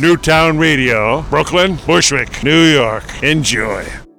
Newtown Radio, Brooklyn, Bushwick, New York. Enjoy.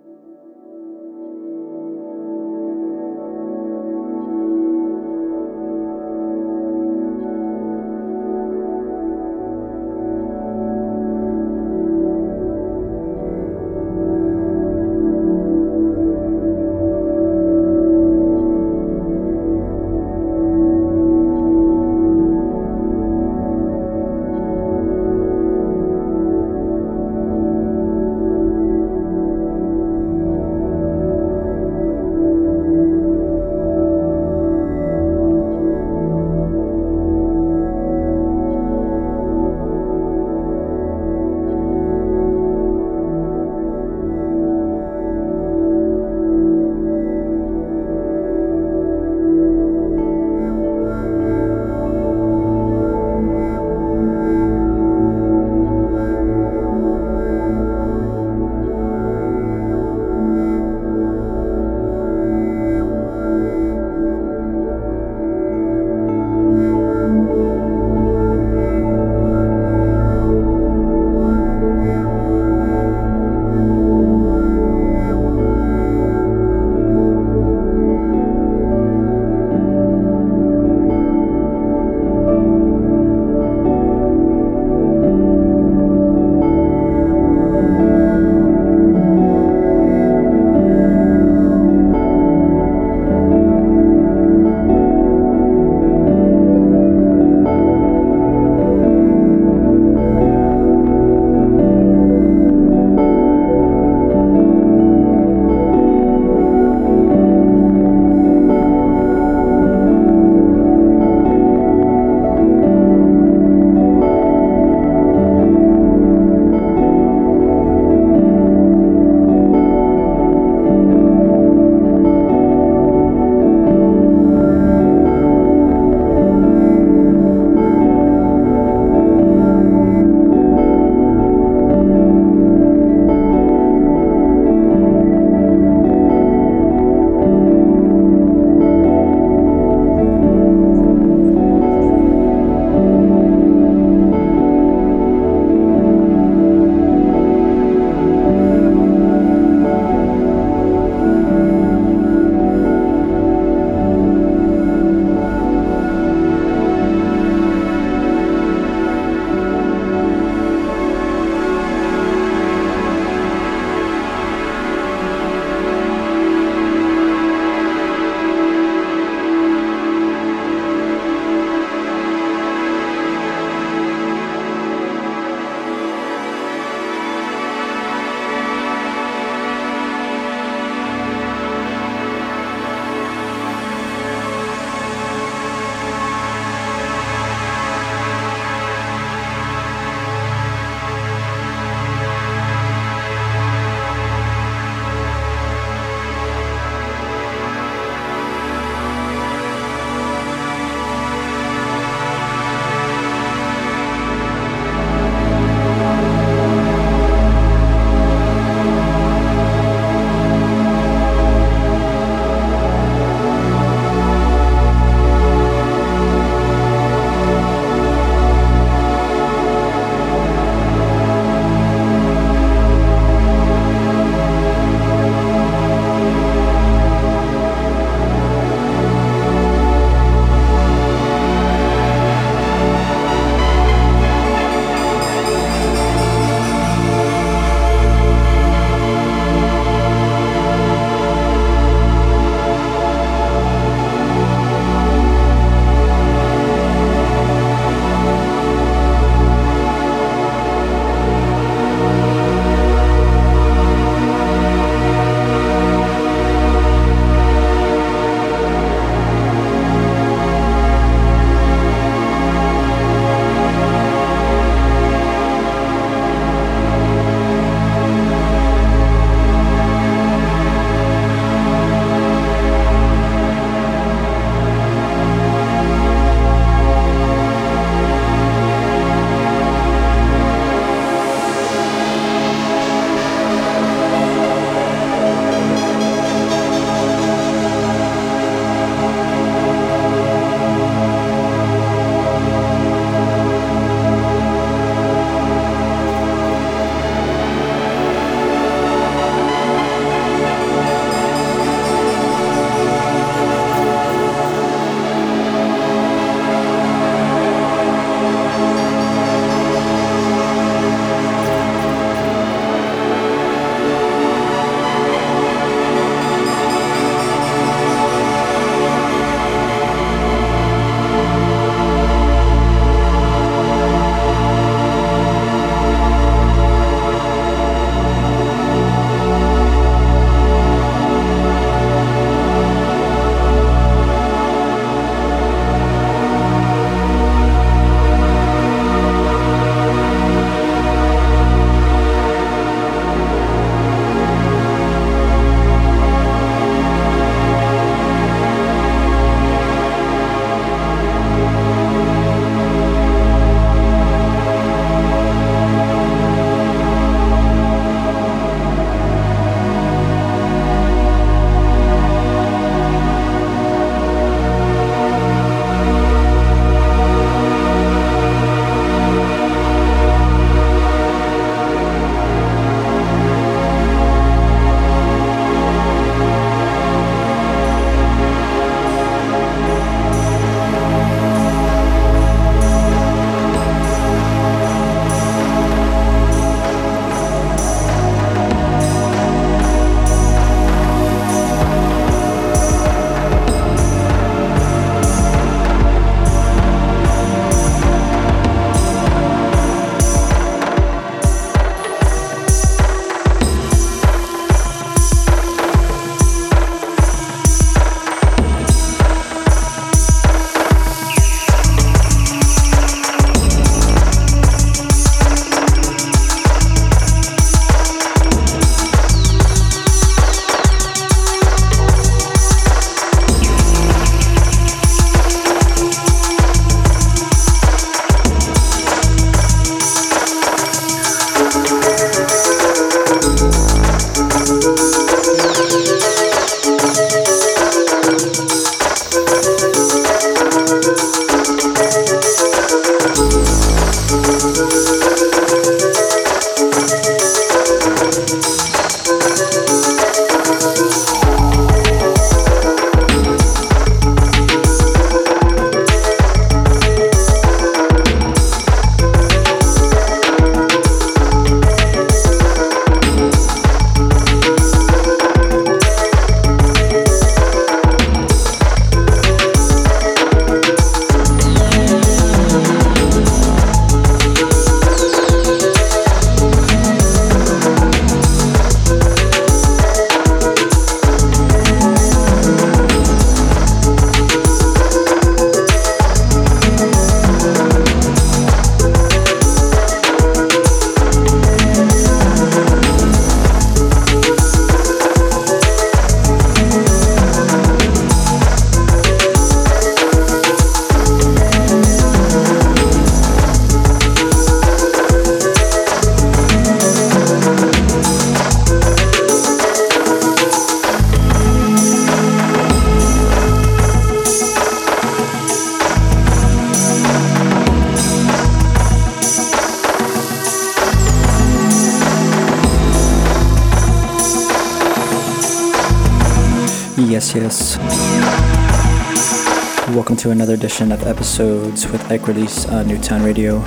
To another edition of episodes with Ike Release on Newtown Radio.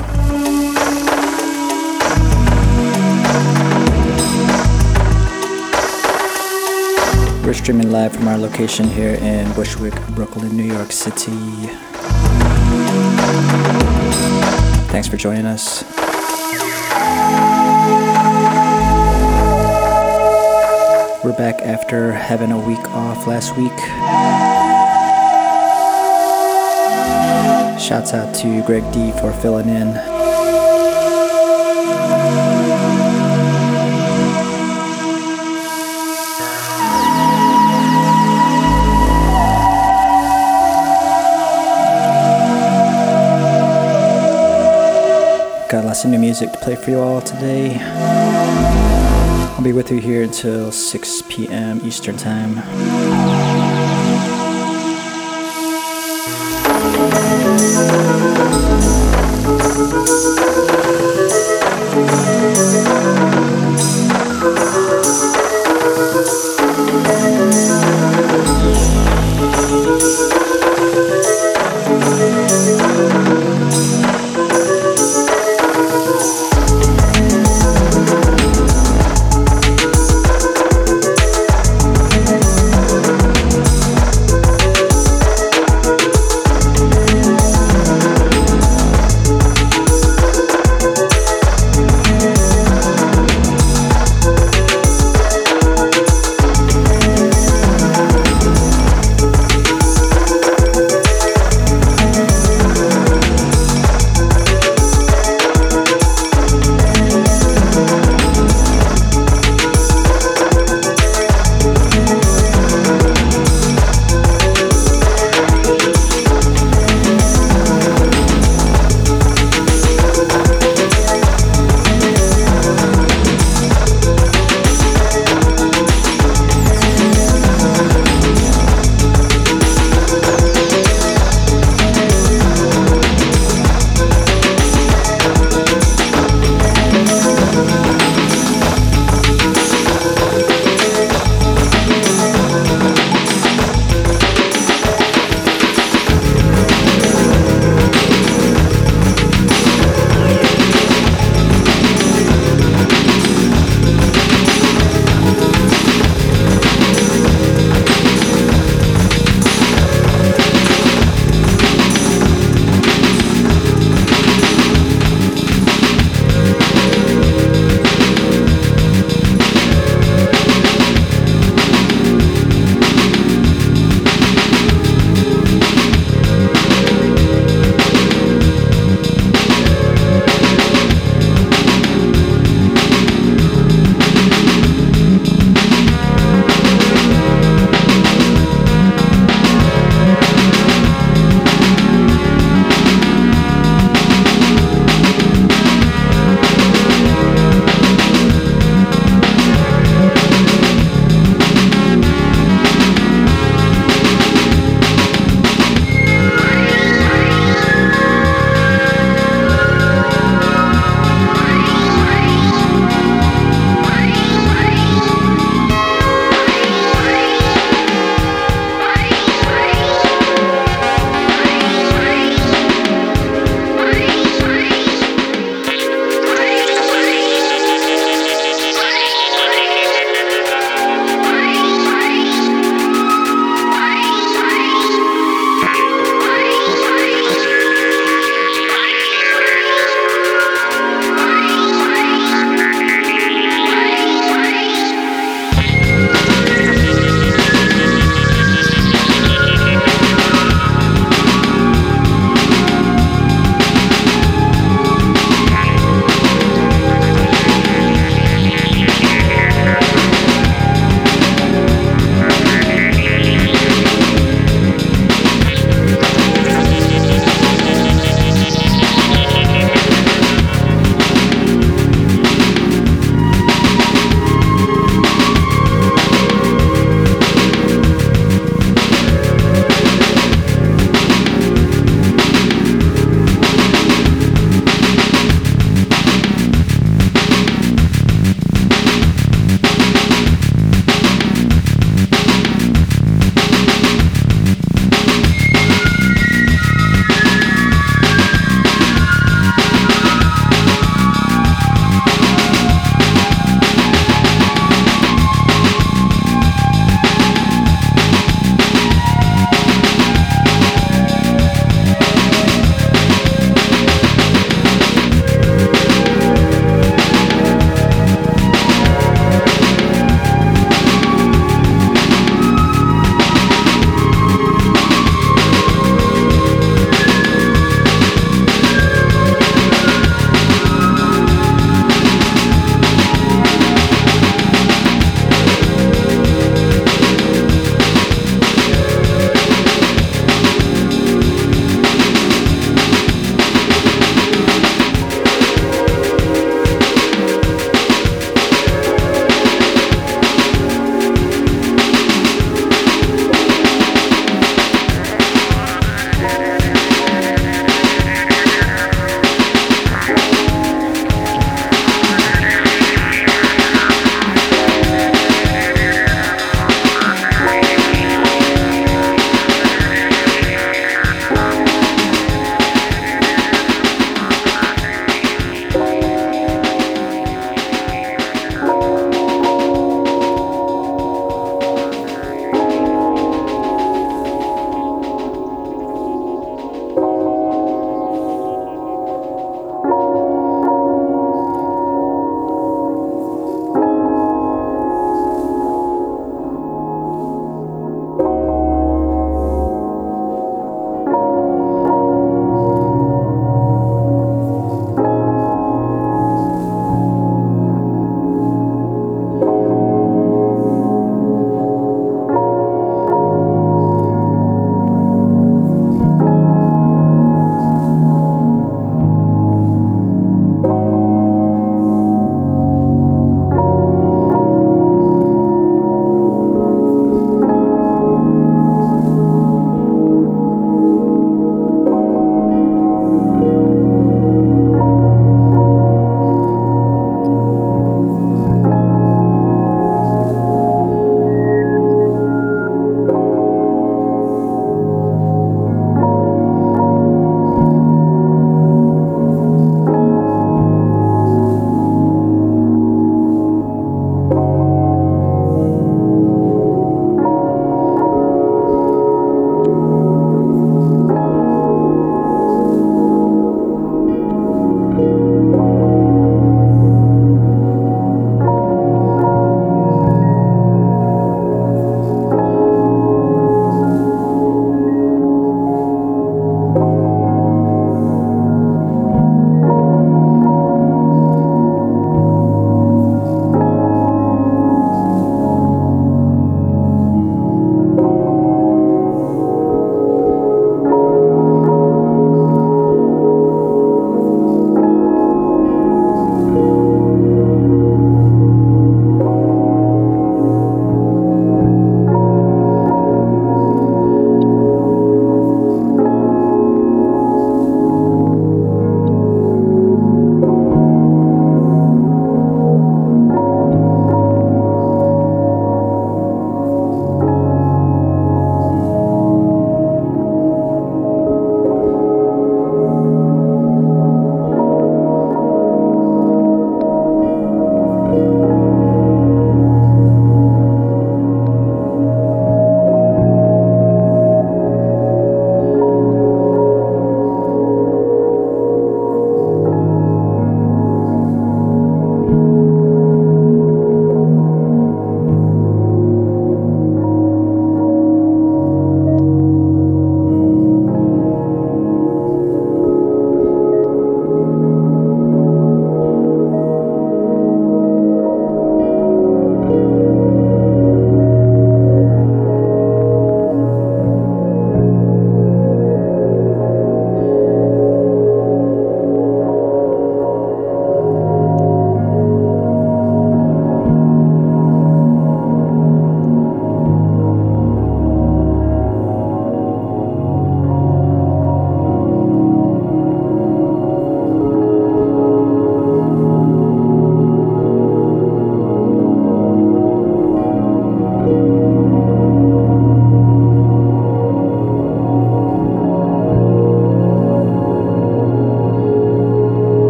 We're streaming live from our location here in Bushwick, Brooklyn, New York City. Thanks for joining us. We're back after having a week off last week. Shouts out to Greg D for filling in. Got lots of new music to play for you all today. I'll be with you here until 6 p.m. Eastern Time.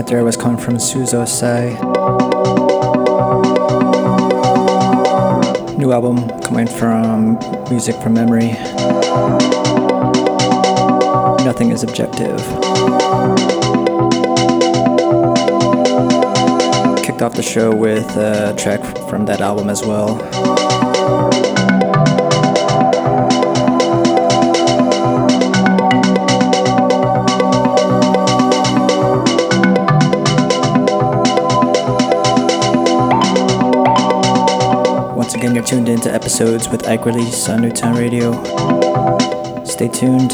Right there was coming from Suso Saiz. New album coming from Music from Memory. Nothing is objective. Kicked off the show with a track from that album as well. Again, you're tuned into episodes with Ike Release on Newtown Radio. Stay tuned.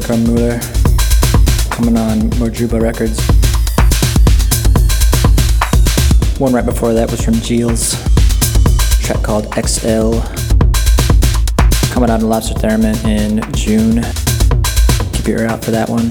From Muller, coming on Mojuba Records. One right before that was from Jeals, track called XL, coming out in Lobster Theremin in June. Keep your ear out for that one.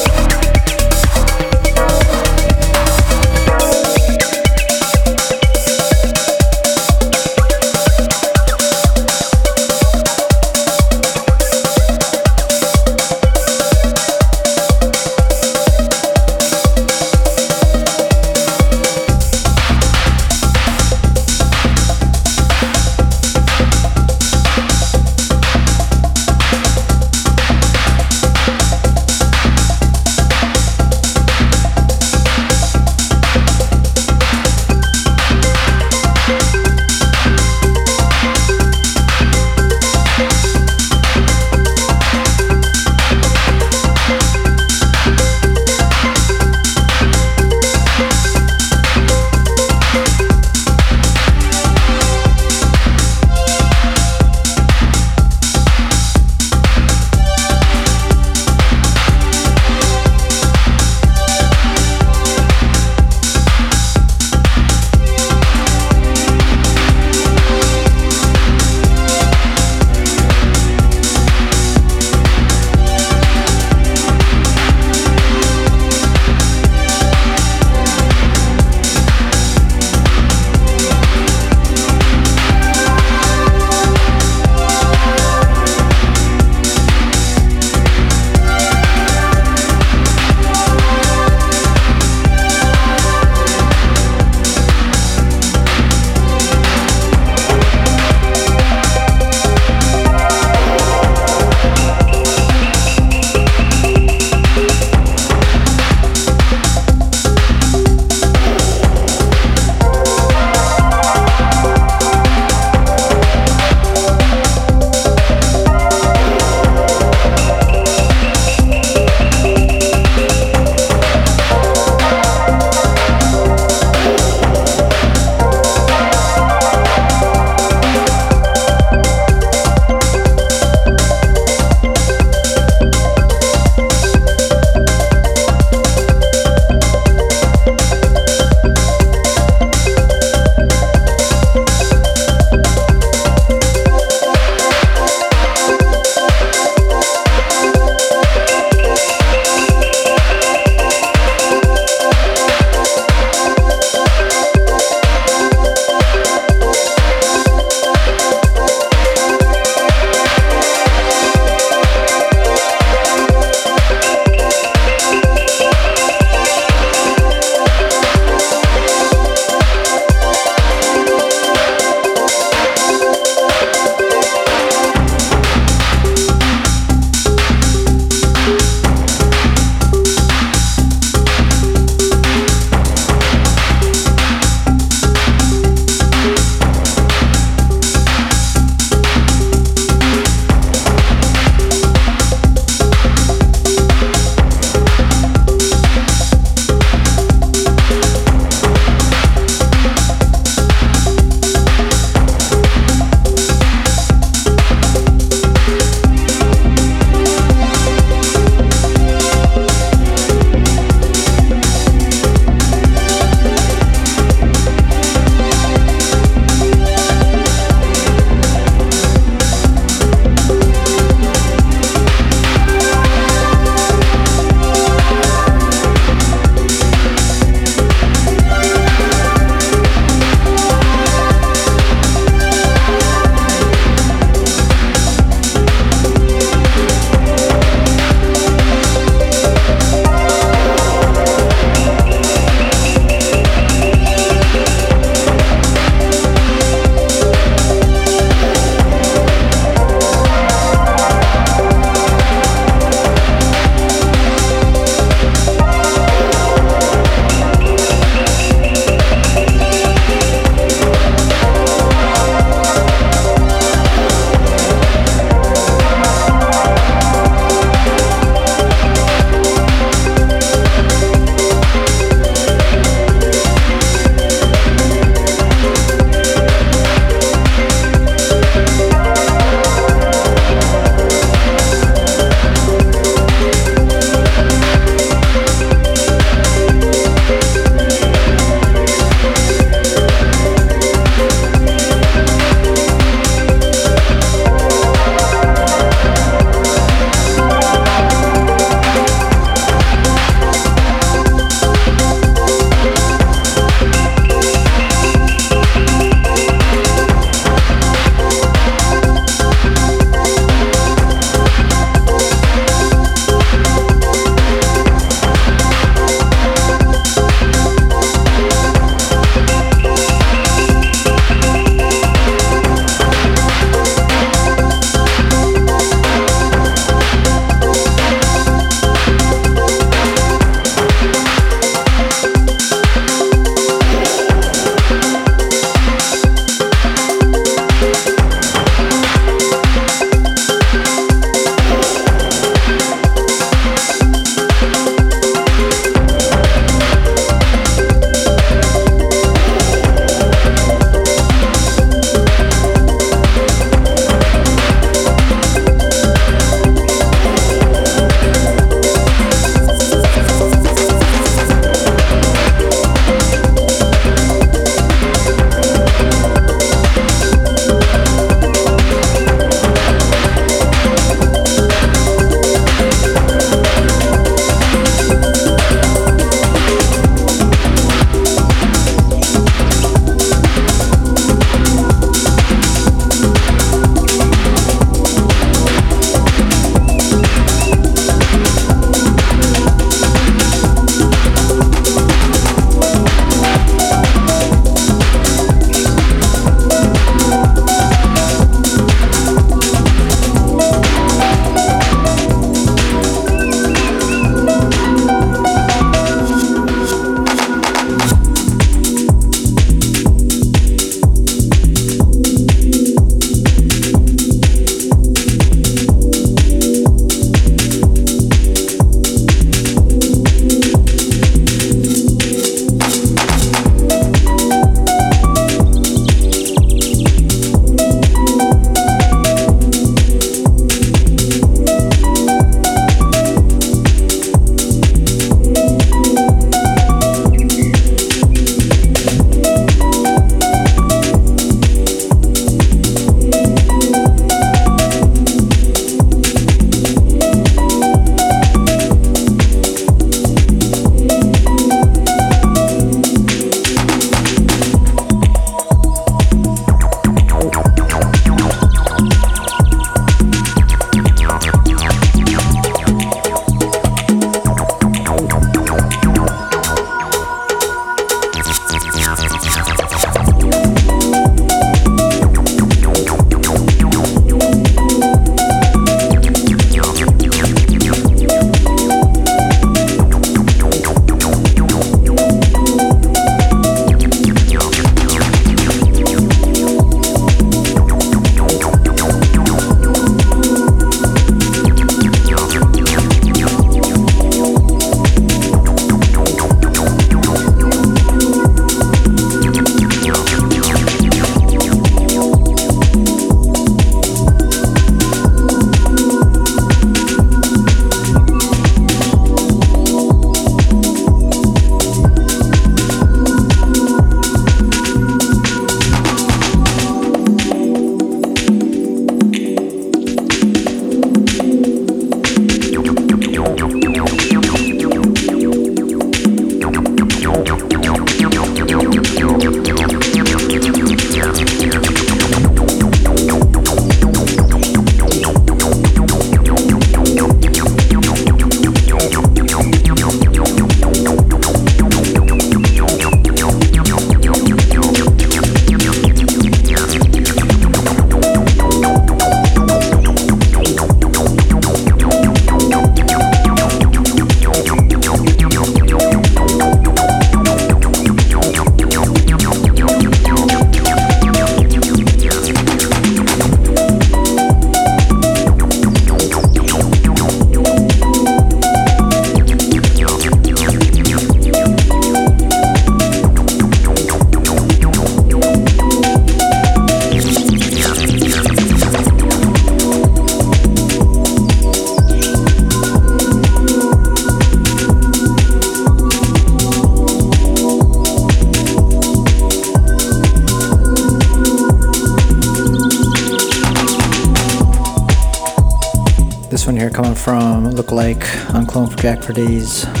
Jack for.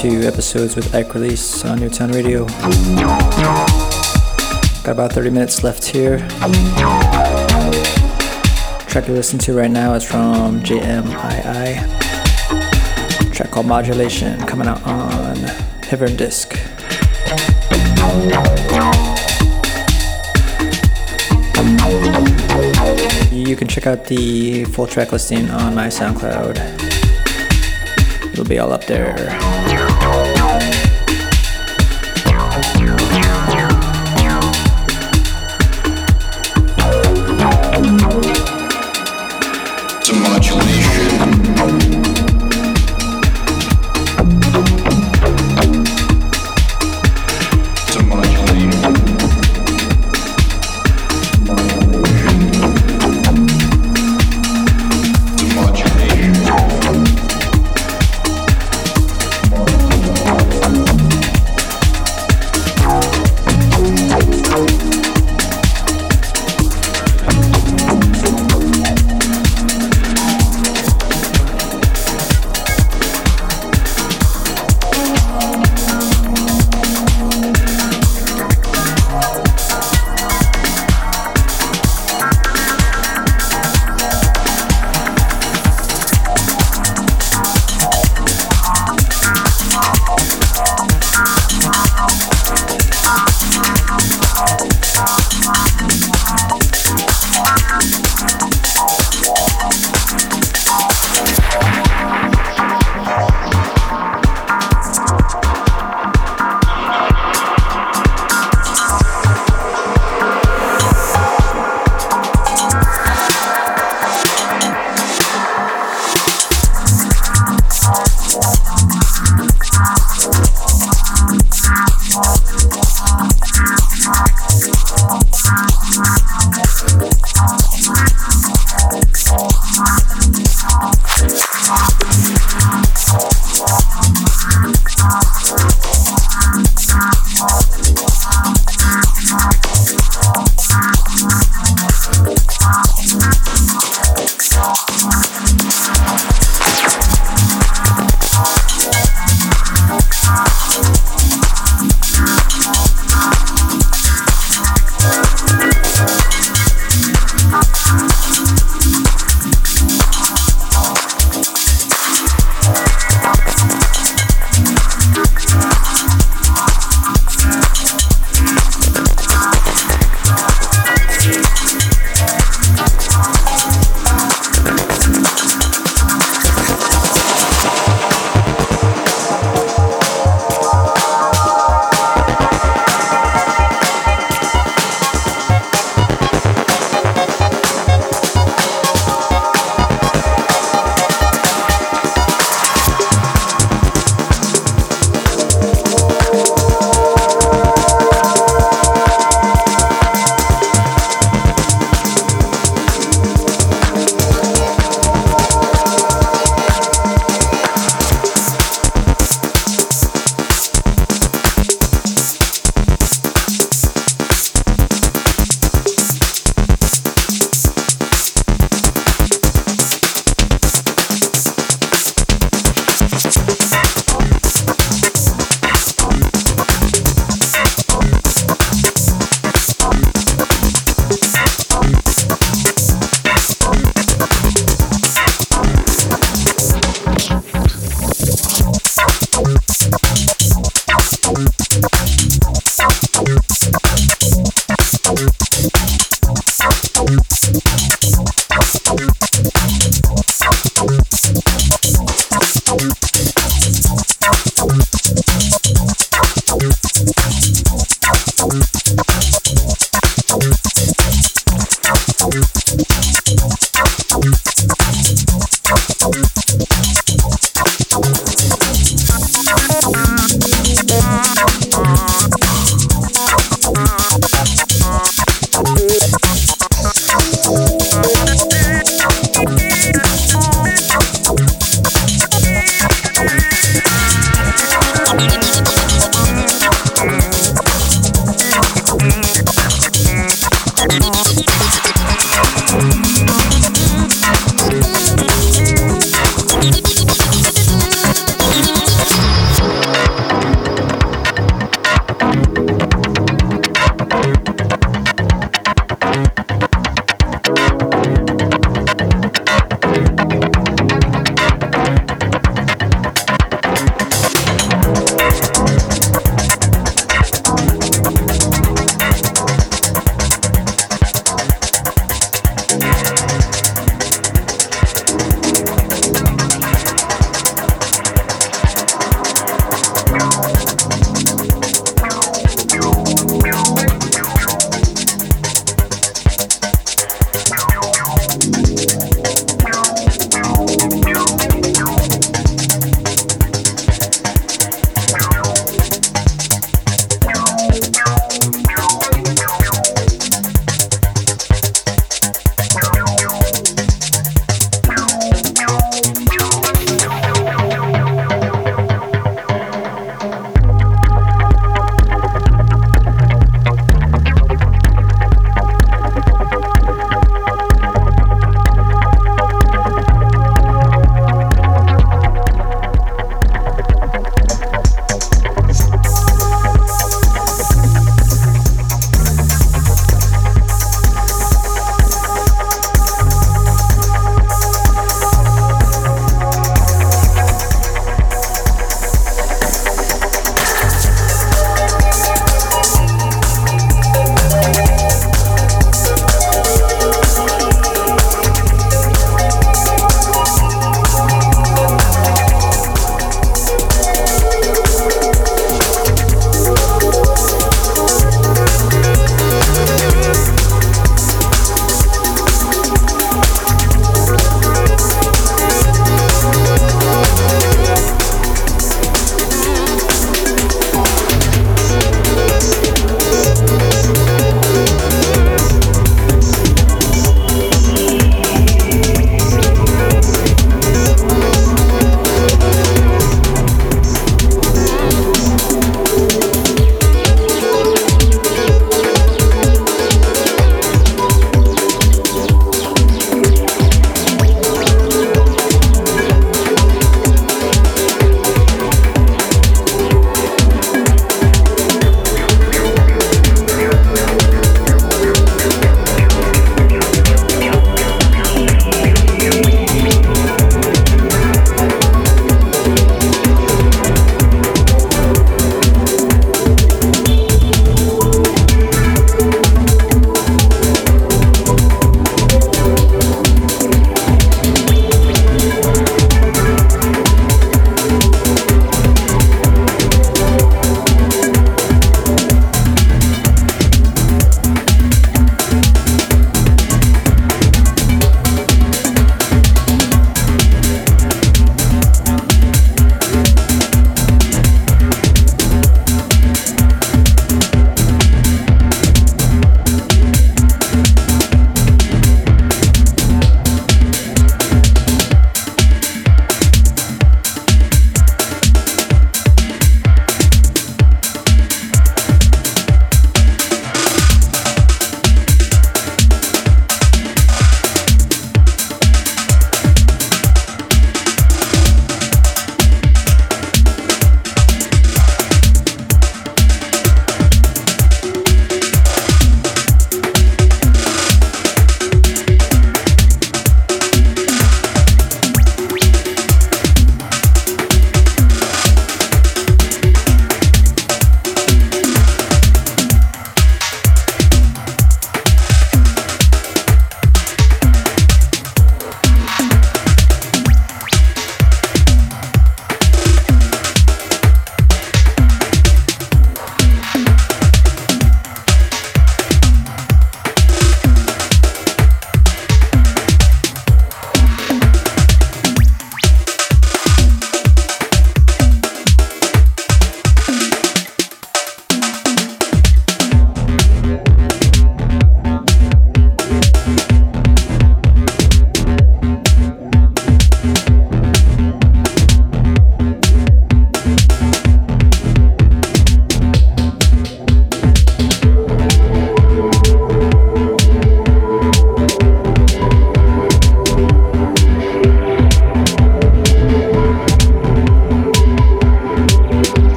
To episodes with Ike Release on Newtown Radio. Got about 30 minutes left here. track you're listening to right now is from JMII. track called Modulation coming out on Hivern Disc. You can check out the full track listing on my SoundCloud. It'll be all up there.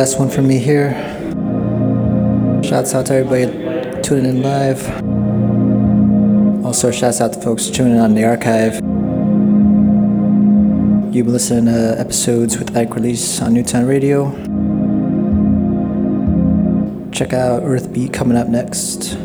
Last one from me here. Shouts out to everybody tuning in live. Also, shouts out to folks tuning in on the archive. You've been listening to episodes with Ike Release on Newtown Radio. Check out Earth Beat coming up next.